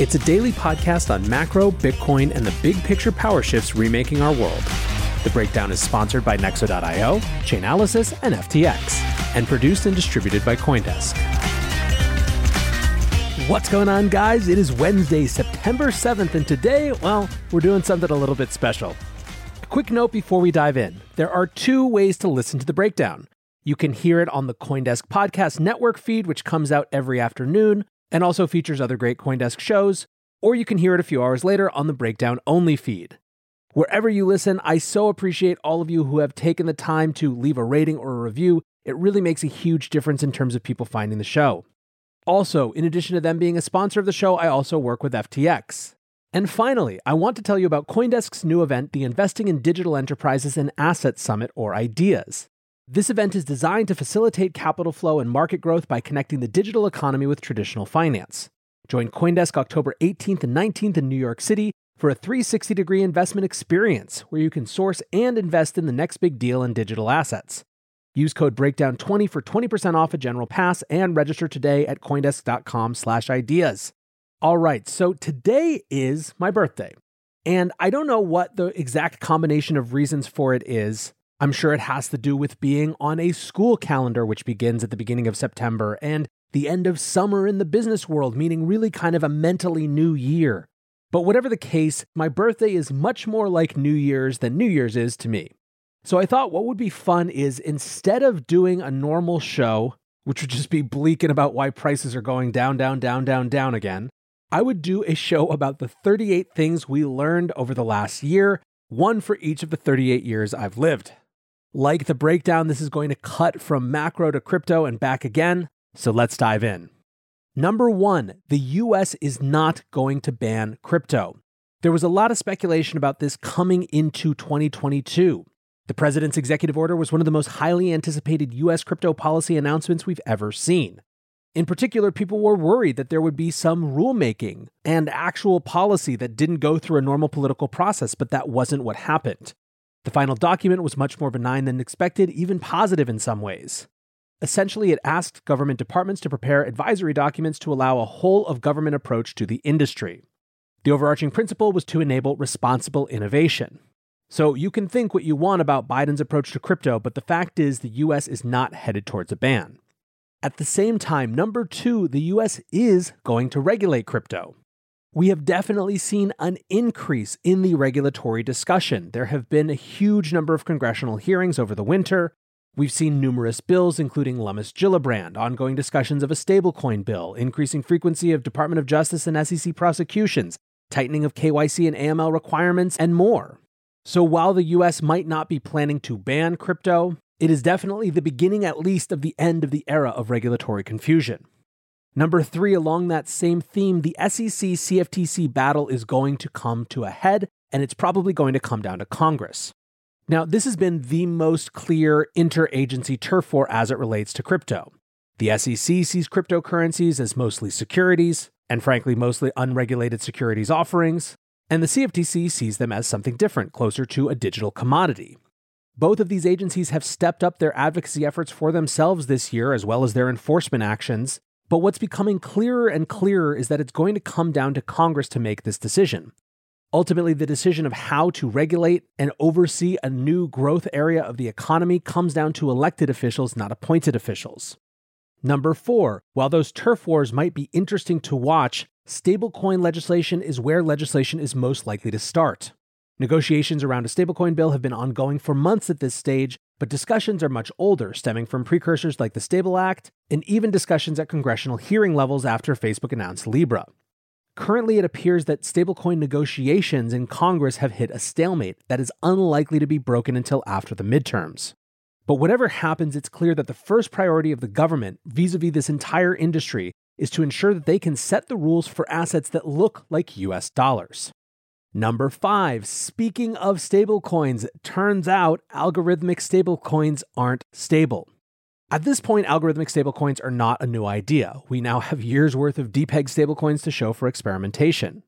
It's a daily podcast on macro, Bitcoin, and the big picture power shifts remaking our world. The Breakdown is sponsored by Nexo.io, Chainalysis, and FTX, and produced and distributed by Coindesk. What's going on, guys? It is Wednesday, September 7th, and today, well, we're doing something a little bit special. A quick note before we dive in there are two ways to listen to the breakdown. You can hear it on the Coindesk Podcast Network feed, which comes out every afternoon and also features other great Coindesk shows, or you can hear it a few hours later on the Breakdown Only feed. Wherever you listen, I so appreciate all of you who have taken the time to leave a rating or a review. It really makes a huge difference in terms of people finding the show. Also, in addition to them being a sponsor of the show, I also work with FTX. And finally, I want to tell you about Coindesk's new event, the Investing in Digital Enterprises and Assets Summit, or IDEAS. This event is designed to facilitate capital flow and market growth by connecting the digital economy with traditional finance. Join Coindesk October 18th and 19th in New York City for a 360 degree investment experience where you can source and invest in the next big deal in digital assets. Use code breakdown20 for 20% off a general pass and register today at coindesk.com/ideas. All right, so today is my birthday. And I don't know what the exact combination of reasons for it is, I'm sure it has to do with being on a school calendar, which begins at the beginning of September, and the end of summer in the business world, meaning really kind of a mentally new year. But whatever the case, my birthday is much more like New Year's than New Year's is to me. So I thought what would be fun is instead of doing a normal show, which would just be bleaking about why prices are going down, down, down, down, down again, I would do a show about the 38 things we learned over the last year, one for each of the 38 years I've lived. Like the breakdown, this is going to cut from macro to crypto and back again. So let's dive in. Number one, the US is not going to ban crypto. There was a lot of speculation about this coming into 2022. The president's executive order was one of the most highly anticipated US crypto policy announcements we've ever seen. In particular, people were worried that there would be some rulemaking and actual policy that didn't go through a normal political process, but that wasn't what happened. The final document was much more benign than expected, even positive in some ways. Essentially, it asked government departments to prepare advisory documents to allow a whole of government approach to the industry. The overarching principle was to enable responsible innovation. So you can think what you want about Biden's approach to crypto, but the fact is the US is not headed towards a ban. At the same time, number two, the US is going to regulate crypto we have definitely seen an increase in the regulatory discussion. There have been a huge number of congressional hearings over the winter. We've seen numerous bills, including Lummis Gillibrand, ongoing discussions of a stablecoin bill, increasing frequency of Department of Justice and SEC prosecutions, tightening of KYC and AML requirements, and more. So while the US might not be planning to ban crypto, it is definitely the beginning, at least, of the end of the era of regulatory confusion. Number three, along that same theme, the SEC CFTC battle is going to come to a head, and it's probably going to come down to Congress. Now, this has been the most clear interagency turf war as it relates to crypto. The SEC sees cryptocurrencies as mostly securities, and frankly, mostly unregulated securities offerings, and the CFTC sees them as something different, closer to a digital commodity. Both of these agencies have stepped up their advocacy efforts for themselves this year, as well as their enforcement actions. But what's becoming clearer and clearer is that it's going to come down to Congress to make this decision. Ultimately, the decision of how to regulate and oversee a new growth area of the economy comes down to elected officials, not appointed officials. Number four, while those turf wars might be interesting to watch, stablecoin legislation is where legislation is most likely to start. Negotiations around a stablecoin bill have been ongoing for months at this stage, but discussions are much older, stemming from precursors like the Stable Act and even discussions at congressional hearing levels after Facebook announced Libra. Currently, it appears that stablecoin negotiations in Congress have hit a stalemate that is unlikely to be broken until after the midterms. But whatever happens, it's clear that the first priority of the government vis a vis this entire industry is to ensure that they can set the rules for assets that look like US dollars. Number five, speaking of stablecoins, turns out algorithmic stablecoins aren't stable. At this point, algorithmic stablecoins are not a new idea. We now have years worth of depeg stablecoins to show for experimentation.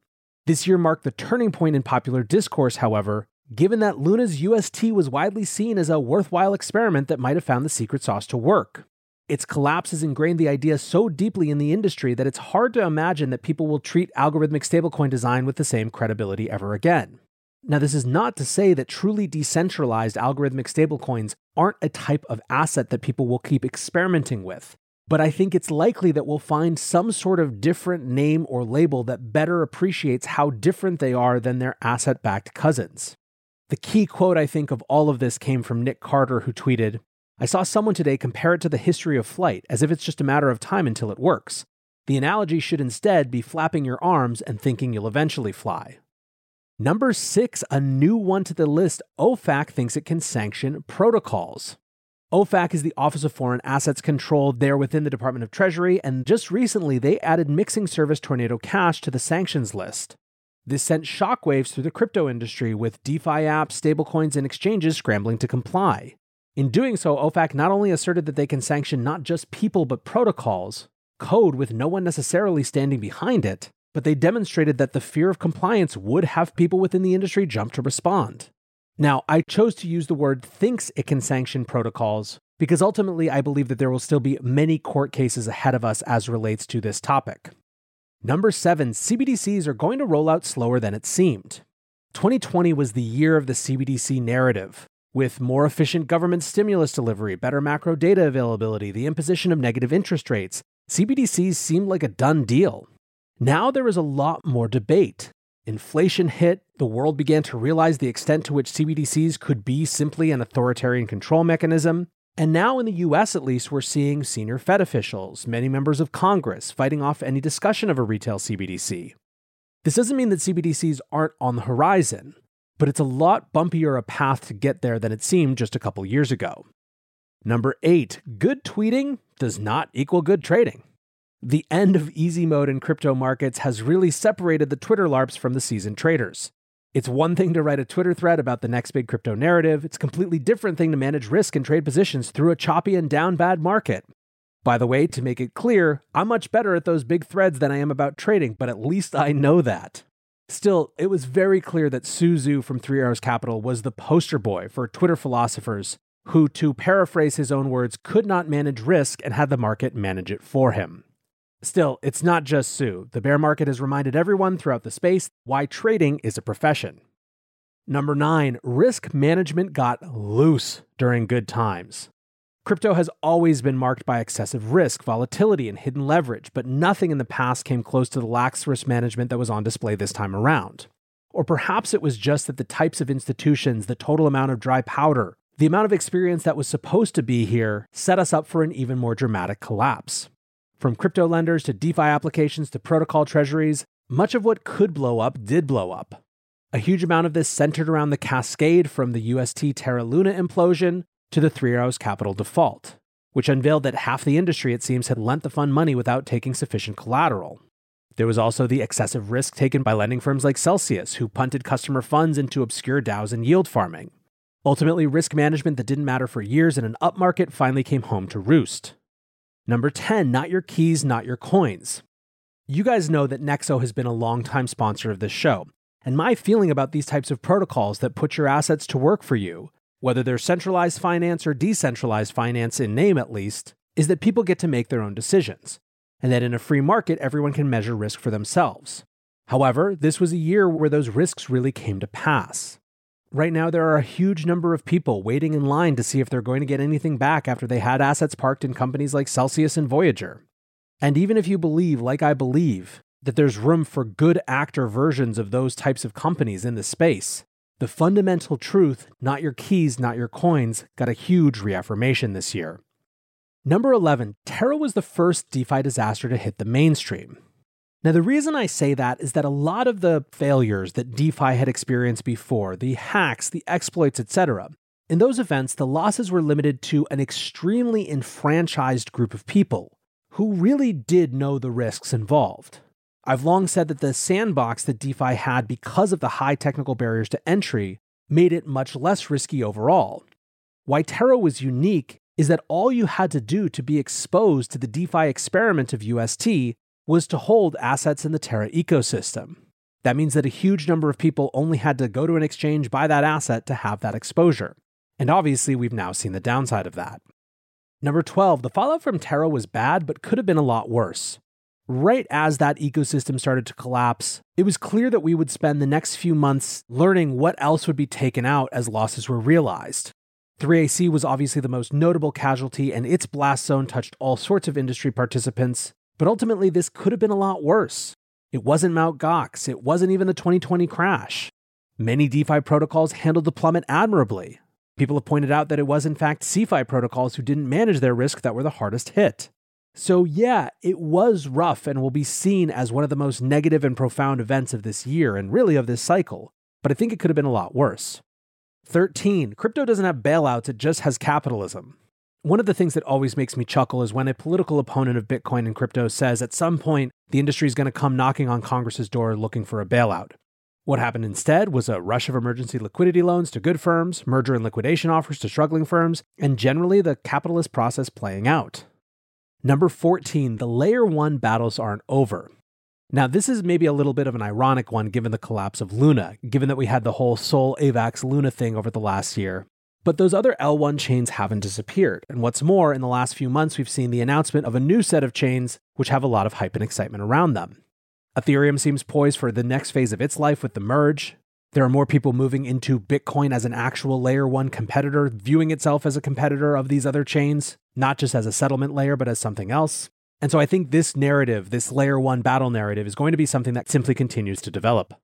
This year marked the turning point in popular discourse, however, given that Luna's UST was widely seen as a worthwhile experiment that might have found the secret sauce to work. Its collapse has ingrained the idea so deeply in the industry that it's hard to imagine that people will treat algorithmic stablecoin design with the same credibility ever again. Now, this is not to say that truly decentralized algorithmic stablecoins aren't a type of asset that people will keep experimenting with, but I think it's likely that we'll find some sort of different name or label that better appreciates how different they are than their asset backed cousins. The key quote, I think, of all of this came from Nick Carter, who tweeted I saw someone today compare it to the history of flight, as if it's just a matter of time until it works. The analogy should instead be flapping your arms and thinking you'll eventually fly. Number six, a new one to the list, OFAC thinks it can sanction protocols. OFAC is the Office of Foreign Assets Control there within the Department of Treasury, and just recently they added mixing service Tornado Cash to the sanctions list. This sent shockwaves through the crypto industry, with DeFi apps, stablecoins, and exchanges scrambling to comply. In doing so, OFAC not only asserted that they can sanction not just people but protocols, code with no one necessarily standing behind it, but they demonstrated that the fear of compliance would have people within the industry jump to respond. Now, I chose to use the word thinks it can sanction protocols because ultimately I believe that there will still be many court cases ahead of us as relates to this topic. Number seven, CBDCs are going to roll out slower than it seemed. 2020 was the year of the CBDC narrative, with more efficient government stimulus delivery, better macro data availability, the imposition of negative interest rates, CBDCs seemed like a done deal. Now there is a lot more debate. Inflation hit, the world began to realize the extent to which CBDCs could be simply an authoritarian control mechanism. And now, in the US at least, we're seeing senior Fed officials, many members of Congress, fighting off any discussion of a retail CBDC. This doesn't mean that CBDCs aren't on the horizon but it's a lot bumpier a path to get there than it seemed just a couple years ago. Number eight, good tweeting does not equal good trading. The end of easy mode in crypto markets has really separated the Twitter LARPs from the seasoned traders. It's one thing to write a Twitter thread about the next big crypto narrative, it's a completely different thing to manage risk and trade positions through a choppy and down bad market. By the way, to make it clear, I'm much better at those big threads than I am about trading, but at least I know that. Still, it was very clear that Su Zhu from Three Arrows Capital was the poster boy for Twitter philosophers who, to paraphrase his own words, could not manage risk and had the market manage it for him. Still, it's not just Su. The bear market has reminded everyone throughout the space why trading is a profession. Number nine, risk management got loose during good times. Crypto has always been marked by excessive risk, volatility, and hidden leverage, but nothing in the past came close to the lax risk management that was on display this time around. Or perhaps it was just that the types of institutions, the total amount of dry powder, the amount of experience that was supposed to be here set us up for an even more dramatic collapse. From crypto lenders to DeFi applications to protocol treasuries, much of what could blow up did blow up. A huge amount of this centered around the cascade from the UST Terra Luna implosion to the Three Arrows Capital default, which unveiled that half the industry, it seems, had lent the fund money without taking sufficient collateral. There was also the excessive risk taken by lending firms like Celsius, who punted customer funds into obscure DAOs and yield farming. Ultimately, risk management that didn't matter for years in an upmarket finally came home to roost. Number 10, not your keys, not your coins. You guys know that Nexo has been a longtime sponsor of this show, and my feeling about these types of protocols that put your assets to work for you whether they're centralized finance or decentralized finance in name at least, is that people get to make their own decisions, and that in a free market, everyone can measure risk for themselves. However, this was a year where those risks really came to pass. Right now, there are a huge number of people waiting in line to see if they're going to get anything back after they had assets parked in companies like Celsius and Voyager. And even if you believe, like I believe, that there's room for good actor versions of those types of companies in the space, the fundamental truth, not your keys, not your coins, got a huge reaffirmation this year. Number 11, Terra was the first DeFi disaster to hit the mainstream. Now, the reason I say that is that a lot of the failures that DeFi had experienced before, the hacks, the exploits, etc., in those events, the losses were limited to an extremely enfranchised group of people who really did know the risks involved. I've long said that the sandbox that DeFi had because of the high technical barriers to entry made it much less risky overall. Why Terra was unique is that all you had to do to be exposed to the DeFi experiment of UST was to hold assets in the Terra ecosystem. That means that a huge number of people only had to go to an exchange, buy that asset to have that exposure. And obviously, we've now seen the downside of that. Number 12, the fallout from Terra was bad, but could have been a lot worse. Right as that ecosystem started to collapse, it was clear that we would spend the next few months learning what else would be taken out as losses were realized. 3AC was obviously the most notable casualty, and its blast zone touched all sorts of industry participants, but ultimately, this could have been a lot worse. It wasn't Mt. Gox, it wasn't even the 2020 crash. Many DeFi protocols handled the plummet admirably. People have pointed out that it was, in fact, CeFi protocols who didn't manage their risk that were the hardest hit. So, yeah, it was rough and will be seen as one of the most negative and profound events of this year and really of this cycle, but I think it could have been a lot worse. 13. Crypto doesn't have bailouts, it just has capitalism. One of the things that always makes me chuckle is when a political opponent of Bitcoin and crypto says at some point the industry is going to come knocking on Congress's door looking for a bailout. What happened instead was a rush of emergency liquidity loans to good firms, merger and liquidation offers to struggling firms, and generally the capitalist process playing out. Number 14, the layer 1 battles aren't over. Now, this is maybe a little bit of an ironic one given the collapse of Luna, given that we had the whole Sol AVAX Luna thing over the last year. But those other L1 chains haven't disappeared. And what's more, in the last few months, we've seen the announcement of a new set of chains which have a lot of hype and excitement around them. Ethereum seems poised for the next phase of its life with the merge. There are more people moving into Bitcoin as an actual layer one competitor, viewing itself as a competitor of these other chains, not just as a settlement layer, but as something else. And so I think this narrative, this layer one battle narrative, is going to be something that simply continues to develop.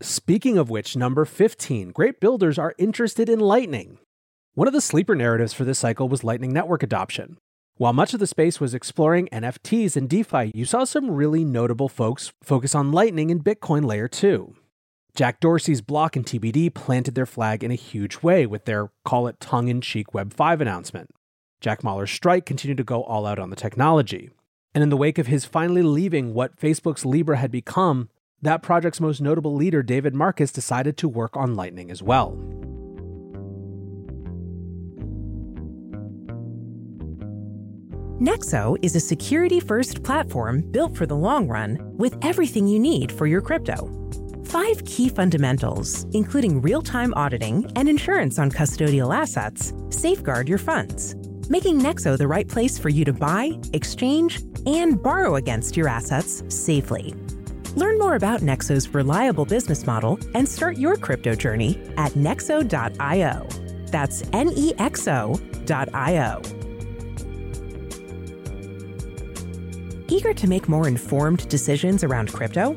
Speaking of which, number 15, great builders are interested in Lightning. One of the sleeper narratives for this cycle was Lightning Network adoption. While much of the space was exploring NFTs and DeFi, you saw some really notable folks focus on Lightning and Bitcoin Layer 2. Jack Dorsey's Block and TBD planted their flag in a huge way with their call it tongue in cheek Web 5 announcement. Jack Mallers' Strike continued to go all out on the technology. And in the wake of his finally leaving what Facebook's Libra had become, that project's most notable leader, David Marcus, decided to work on Lightning as well. Nexo is a security first platform built for the long run with everything you need for your crypto. Five key fundamentals, including real time auditing and insurance on custodial assets, safeguard your funds, making Nexo the right place for you to buy, exchange, and borrow against your assets safely. Learn more about Nexo's reliable business model and start your crypto journey at nexo.io. That's N E X O.io. Eager to make more informed decisions around crypto?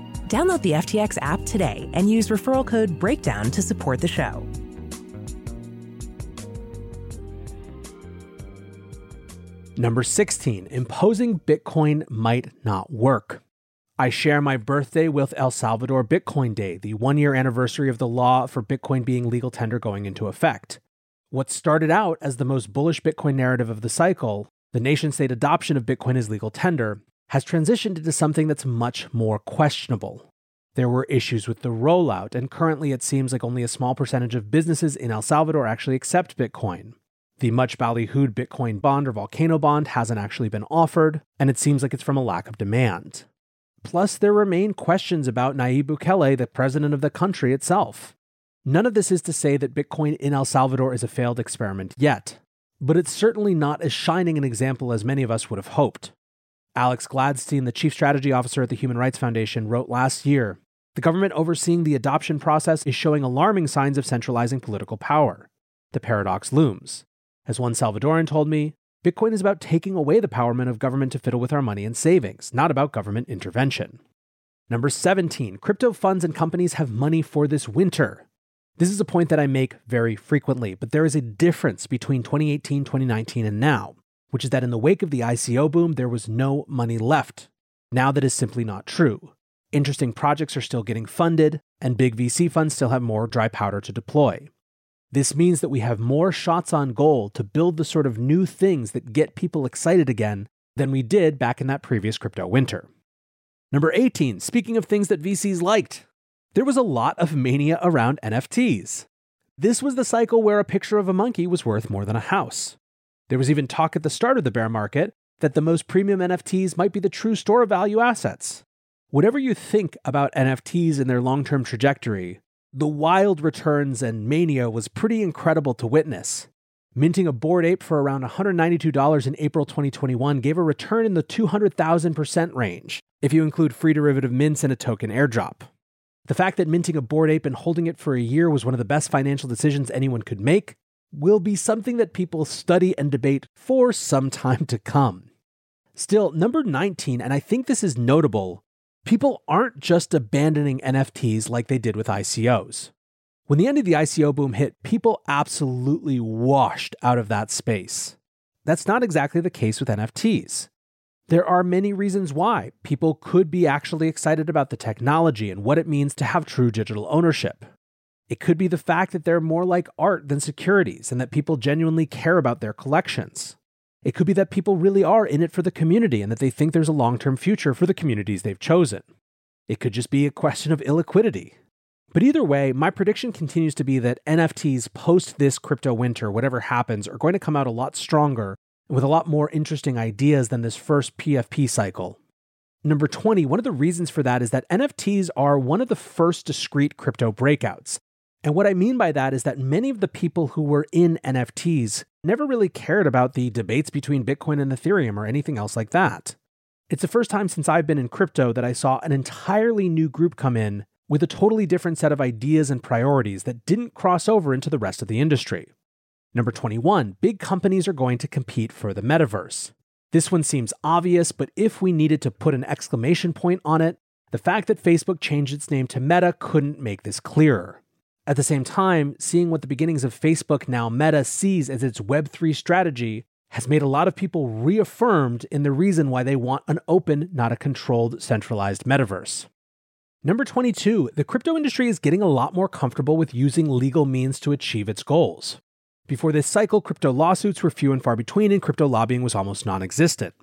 Download the FTX app today and use referral code BREAKDOWN to support the show. Number 16, imposing Bitcoin might not work. I share my birthday with El Salvador Bitcoin Day, the one year anniversary of the law for Bitcoin being legal tender going into effect. What started out as the most bullish Bitcoin narrative of the cycle, the nation state adoption of Bitcoin as legal tender, has transitioned into something that's much more questionable. There were issues with the rollout, and currently it seems like only a small percentage of businesses in El Salvador actually accept Bitcoin. The much ballyhooed Bitcoin bond or volcano bond hasn't actually been offered, and it seems like it's from a lack of demand. Plus, there remain questions about Nayib Bukele, the president of the country itself. None of this is to say that Bitcoin in El Salvador is a failed experiment yet, but it's certainly not as shining an example as many of us would have hoped. Alex Gladstein, the chief strategy officer at the Human Rights Foundation, wrote last year The government overseeing the adoption process is showing alarming signs of centralizing political power. The paradox looms. As one Salvadoran told me, Bitcoin is about taking away the empowerment of government to fiddle with our money and savings, not about government intervention. Number 17, crypto funds and companies have money for this winter. This is a point that I make very frequently, but there is a difference between 2018, 2019, and now, which is that in the wake of the ICO boom, there was no money left. Now that is simply not true. Interesting projects are still getting funded, and big VC funds still have more dry powder to deploy. This means that we have more shots on goal to build the sort of new things that get people excited again than we did back in that previous crypto winter. Number 18, speaking of things that VCs liked, there was a lot of mania around NFTs. This was the cycle where a picture of a monkey was worth more than a house. There was even talk at the start of the bear market that the most premium NFTs might be the true store of value assets. Whatever you think about NFTs and their long term trajectory, the wild returns and mania was pretty incredible to witness. Minting a Bored Ape for around $192 in April 2021 gave a return in the 200,000% range, if you include free derivative mints and a token airdrop. The fact that minting a Bored Ape and holding it for a year was one of the best financial decisions anyone could make will be something that people study and debate for some time to come. Still, number 19, and I think this is notable, people aren't just abandoning NFTs like they did with ICOs. When the end of the ICO boom hit, people absolutely washed out of that space. That's not exactly the case with NFTs. There are many reasons why people could be actually excited about the technology and what it means to have true digital ownership. It could be the fact that they're more like art than securities and that people genuinely care about their collections. It could be that people really are in it for the community and that they think there's a long term future for the communities they've chosen. It could just be a question of illiquidity. But either way, my prediction continues to be that NFTs post this crypto winter, whatever happens, are going to come out a lot stronger with a lot more interesting ideas than this first PFP cycle. Number 20, one of the reasons for that is that NFTs are one of the first discrete crypto breakouts. And what I mean by that is that many of the people who were in NFTs never really cared about the debates between Bitcoin and Ethereum or anything else like that. It's the first time since I've been in crypto that I saw an entirely new group come in with a totally different set of ideas and priorities that didn't cross over into the rest of the industry. Number 21, big companies are going to compete for the metaverse. This one seems obvious, but if we needed to put an exclamation point on it, the fact that Facebook changed its name to Meta couldn't make this clearer. At the same time, seeing what the beginnings of Facebook, now Meta, sees as its Web3 strategy has made a lot of people reaffirmed in the reason why they want an open, not a controlled, centralized metaverse. Number 22, the crypto industry is getting a lot more comfortable with using legal means to achieve its goals. Before this cycle, crypto lawsuits were few and far between, and crypto lobbying was almost non existent.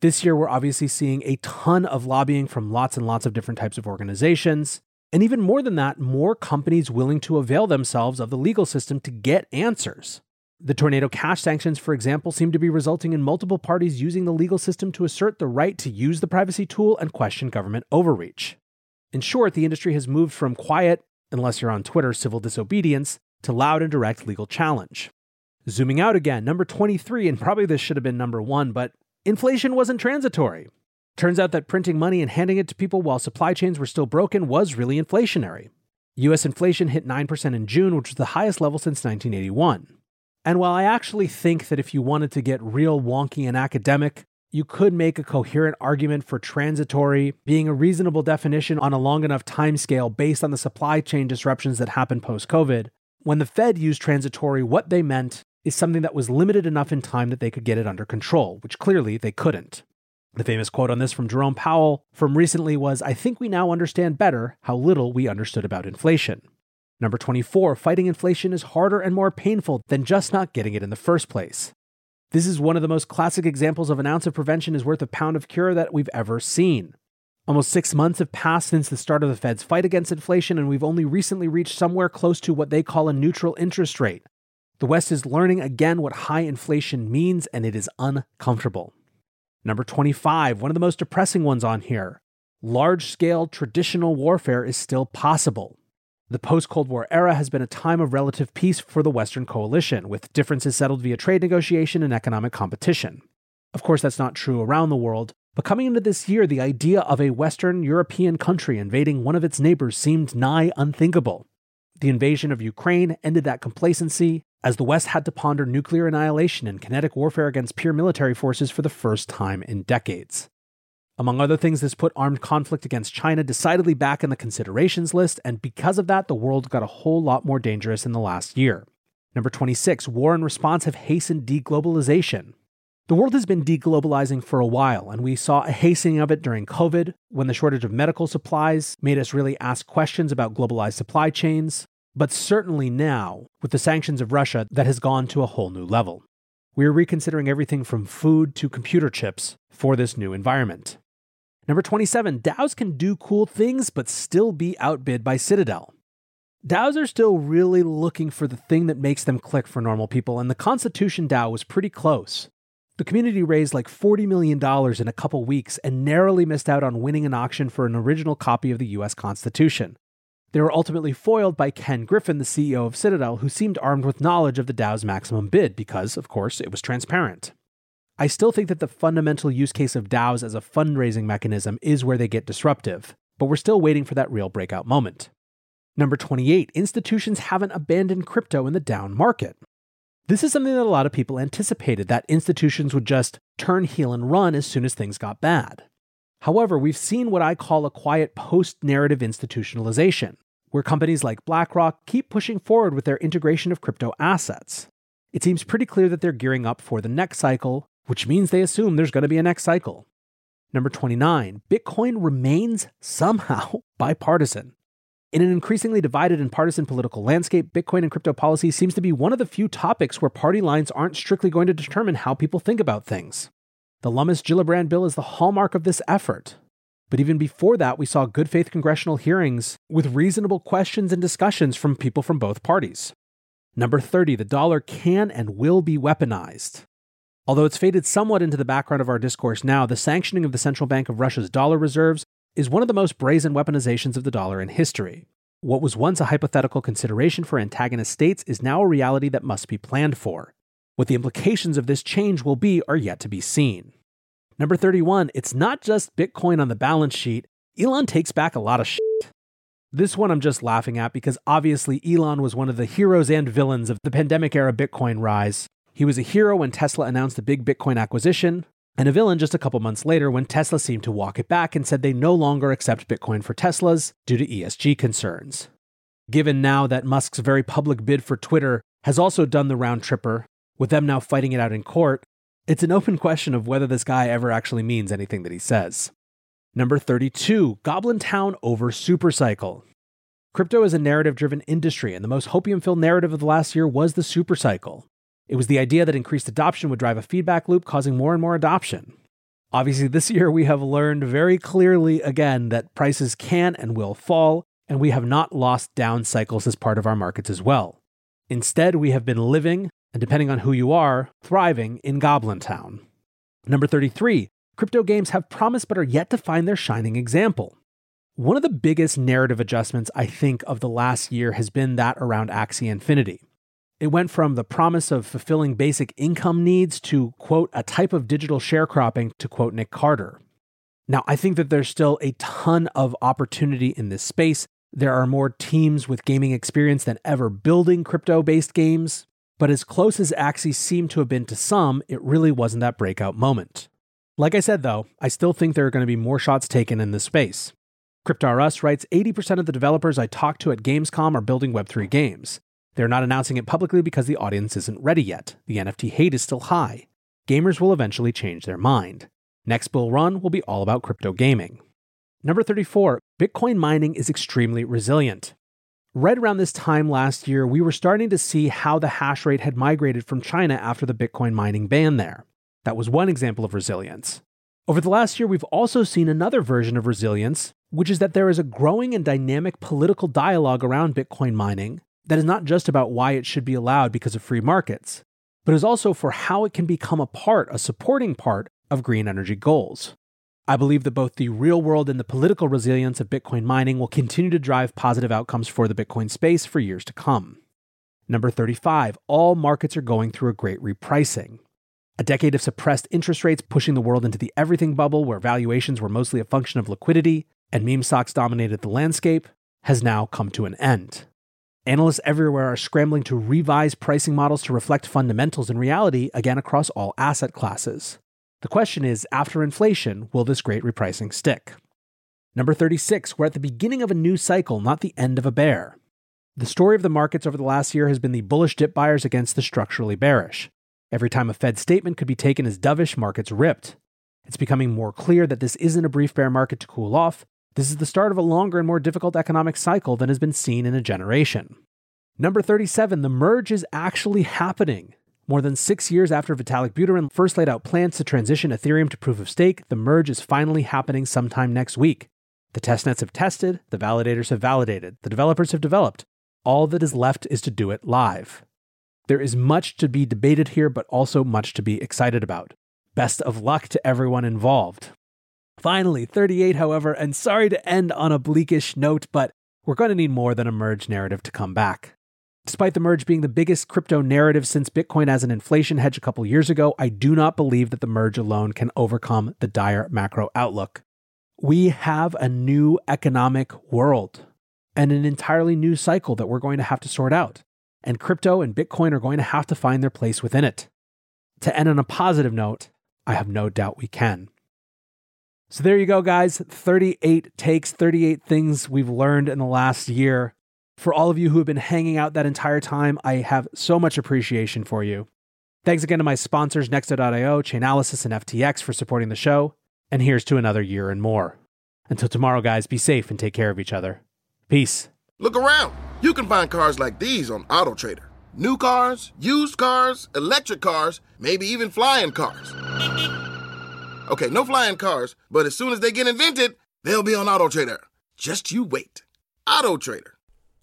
This year, we're obviously seeing a ton of lobbying from lots and lots of different types of organizations. And even more than that, more companies willing to avail themselves of the legal system to get answers. The Tornado Cash sanctions, for example, seem to be resulting in multiple parties using the legal system to assert the right to use the privacy tool and question government overreach. In short, the industry has moved from quiet, unless you're on Twitter, civil disobedience, to loud and direct legal challenge. Zooming out again, number 23, and probably this should have been number one, but inflation wasn't transitory. Turns out that printing money and handing it to people while supply chains were still broken was really inflationary. US inflation hit 9% in June, which was the highest level since 1981. And while I actually think that if you wanted to get real wonky and academic, you could make a coherent argument for transitory being a reasonable definition on a long enough timescale based on the supply chain disruptions that happened post COVID. When the Fed used transitory, what they meant is something that was limited enough in time that they could get it under control, which clearly they couldn't. The famous quote on this from Jerome Powell from recently was I think we now understand better how little we understood about inflation. Number 24, fighting inflation is harder and more painful than just not getting it in the first place. This is one of the most classic examples of an ounce of prevention is worth a pound of cure that we've ever seen. Almost six months have passed since the start of the Fed's fight against inflation, and we've only recently reached somewhere close to what they call a neutral interest rate. The West is learning again what high inflation means, and it is uncomfortable. Number 25, one of the most depressing ones on here. Large scale traditional warfare is still possible. The post Cold War era has been a time of relative peace for the Western coalition, with differences settled via trade negotiation and economic competition. Of course, that's not true around the world, but coming into this year, the idea of a Western European country invading one of its neighbors seemed nigh unthinkable. The invasion of Ukraine ended that complacency, as the West had to ponder nuclear annihilation and kinetic warfare against peer military forces for the first time in decades. Among other things, this put armed conflict against China decidedly back in the considerations list, and because of that, the world got a whole lot more dangerous in the last year. Number 26, war and response have hastened deglobalization. The world has been deglobalizing for a while, and we saw a hastening of it during COVID, when the shortage of medical supplies made us really ask questions about globalized supply chains, but certainly now, with the sanctions of Russia, that has gone to a whole new level. We are reconsidering everything from food to computer chips for this new environment. Number 27, DAOs can do cool things but still be outbid by Citadel. DAOs are still really looking for the thing that makes them click for normal people, and the Constitution DAO was pretty close. The community raised like $40 million in a couple weeks and narrowly missed out on winning an auction for an original copy of the US Constitution. They were ultimately foiled by Ken Griffin, the CEO of Citadel, who seemed armed with knowledge of the DAO's maximum bid because, of course, it was transparent. I still think that the fundamental use case of DAOs as a fundraising mechanism is where they get disruptive, but we're still waiting for that real breakout moment. Number 28, institutions haven't abandoned crypto in the down market. This is something that a lot of people anticipated that institutions would just turn heel and run as soon as things got bad. However, we've seen what I call a quiet post narrative institutionalization, where companies like BlackRock keep pushing forward with their integration of crypto assets. It seems pretty clear that they're gearing up for the next cycle, which means they assume there's going to be a next cycle. Number 29, Bitcoin remains somehow bipartisan. In an increasingly divided and partisan political landscape, Bitcoin and crypto policy seems to be one of the few topics where party lines aren't strictly going to determine how people think about things. The Lummis Gillibrand bill is the hallmark of this effort. But even before that, we saw good faith congressional hearings with reasonable questions and discussions from people from both parties. Number 30, the dollar can and will be weaponized. Although it's faded somewhat into the background of our discourse now, the sanctioning of the central bank of Russia's dollar reserves is one of the most brazen weaponizations of the dollar in history. What was once a hypothetical consideration for antagonist states is now a reality that must be planned for. What the implications of this change will be are yet to be seen. Number 31, it's not just Bitcoin on the balance sheet. Elon takes back a lot of shit. This one I'm just laughing at because obviously Elon was one of the heroes and villains of the pandemic era Bitcoin rise. He was a hero when Tesla announced the big Bitcoin acquisition, and a villain just a couple months later when Tesla seemed to walk it back and said they no longer accept Bitcoin for Teslas due to ESG concerns. Given now that Musk's very public bid for Twitter has also done the round tripper, with them now fighting it out in court, it's an open question of whether this guy ever actually means anything that he says. Number 32, Goblin Town over Supercycle. Crypto is a narrative driven industry, and the most hopium filled narrative of the last year was the supercycle. It was the idea that increased adoption would drive a feedback loop, causing more and more adoption. Obviously, this year we have learned very clearly again that prices can and will fall, and we have not lost down cycles as part of our markets as well. Instead, we have been living, and depending on who you are, thriving in Goblin Town. Number 33, crypto games have promise but are yet to find their shining example. One of the biggest narrative adjustments I think of the last year has been that around Axie Infinity. It went from the promise of fulfilling basic income needs to, quote, a type of digital sharecropping, to quote Nick Carter. Now, I think that there's still a ton of opportunity in this space. There are more teams with gaming experience than ever building crypto based games. But as close as Axie seemed to have been to some, it really wasn't that breakout moment. Like I said, though, I still think there are going to be more shots taken in this space. CryptoRUs writes 80% of the developers I talked to at Gamescom are building Web3 games. They're not announcing it publicly because the audience isn't ready yet. The NFT hate is still high. Gamers will eventually change their mind. Next bull run will be all about crypto gaming. Number 34, Bitcoin mining is extremely resilient. Right around this time last year, we were starting to see how the hash rate had migrated from China after the Bitcoin mining ban there. That was one example of resilience. Over the last year, we've also seen another version of resilience, which is that there is a growing and dynamic political dialogue around Bitcoin mining that is not just about why it should be allowed because of free markets, but is also for how it can become a part, a supporting part of green energy goals. I believe that both the real world and the political resilience of Bitcoin mining will continue to drive positive outcomes for the Bitcoin space for years to come. Number 35, all markets are going through a great repricing. A decade of suppressed interest rates pushing the world into the everything bubble where valuations were mostly a function of liquidity and meme stocks dominated the landscape has now come to an end. Analysts everywhere are scrambling to revise pricing models to reflect fundamentals and reality again across all asset classes. The question is after inflation, will this great repricing stick? Number 36, we're at the beginning of a new cycle, not the end of a bear. The story of the markets over the last year has been the bullish dip buyers against the structurally bearish. Every time a Fed statement could be taken as dovish, markets ripped. It's becoming more clear that this isn't a brief bear market to cool off. This is the start of a longer and more difficult economic cycle than has been seen in a generation. Number 37, the merge is actually happening. More than six years after Vitalik Buterin first laid out plans to transition Ethereum to proof of stake, the merge is finally happening sometime next week. The testnets have tested, the validators have validated, the developers have developed. All that is left is to do it live. There is much to be debated here, but also much to be excited about. Best of luck to everyone involved. Finally, 38, however, and sorry to end on a bleakish note, but we're going to need more than a merge narrative to come back. Despite the merge being the biggest crypto narrative since Bitcoin as an inflation hedge a couple years ago, I do not believe that the merge alone can overcome the dire macro outlook. We have a new economic world and an entirely new cycle that we're going to have to sort out. And crypto and Bitcoin are going to have to find their place within it. To end on a positive note, I have no doubt we can. So there you go, guys. 38 takes, 38 things we've learned in the last year. For all of you who have been hanging out that entire time, I have so much appreciation for you. Thanks again to my sponsors, Nexo.io, Chainalysis, and FTX for supporting the show. And here's to another year and more. Until tomorrow, guys, be safe and take care of each other. Peace. Look around. You can find cars like these on AutoTrader. New cars, used cars, electric cars, maybe even flying cars. Okay, no flying cars, but as soon as they get invented, they'll be on AutoTrader. Just you wait. AutoTrader.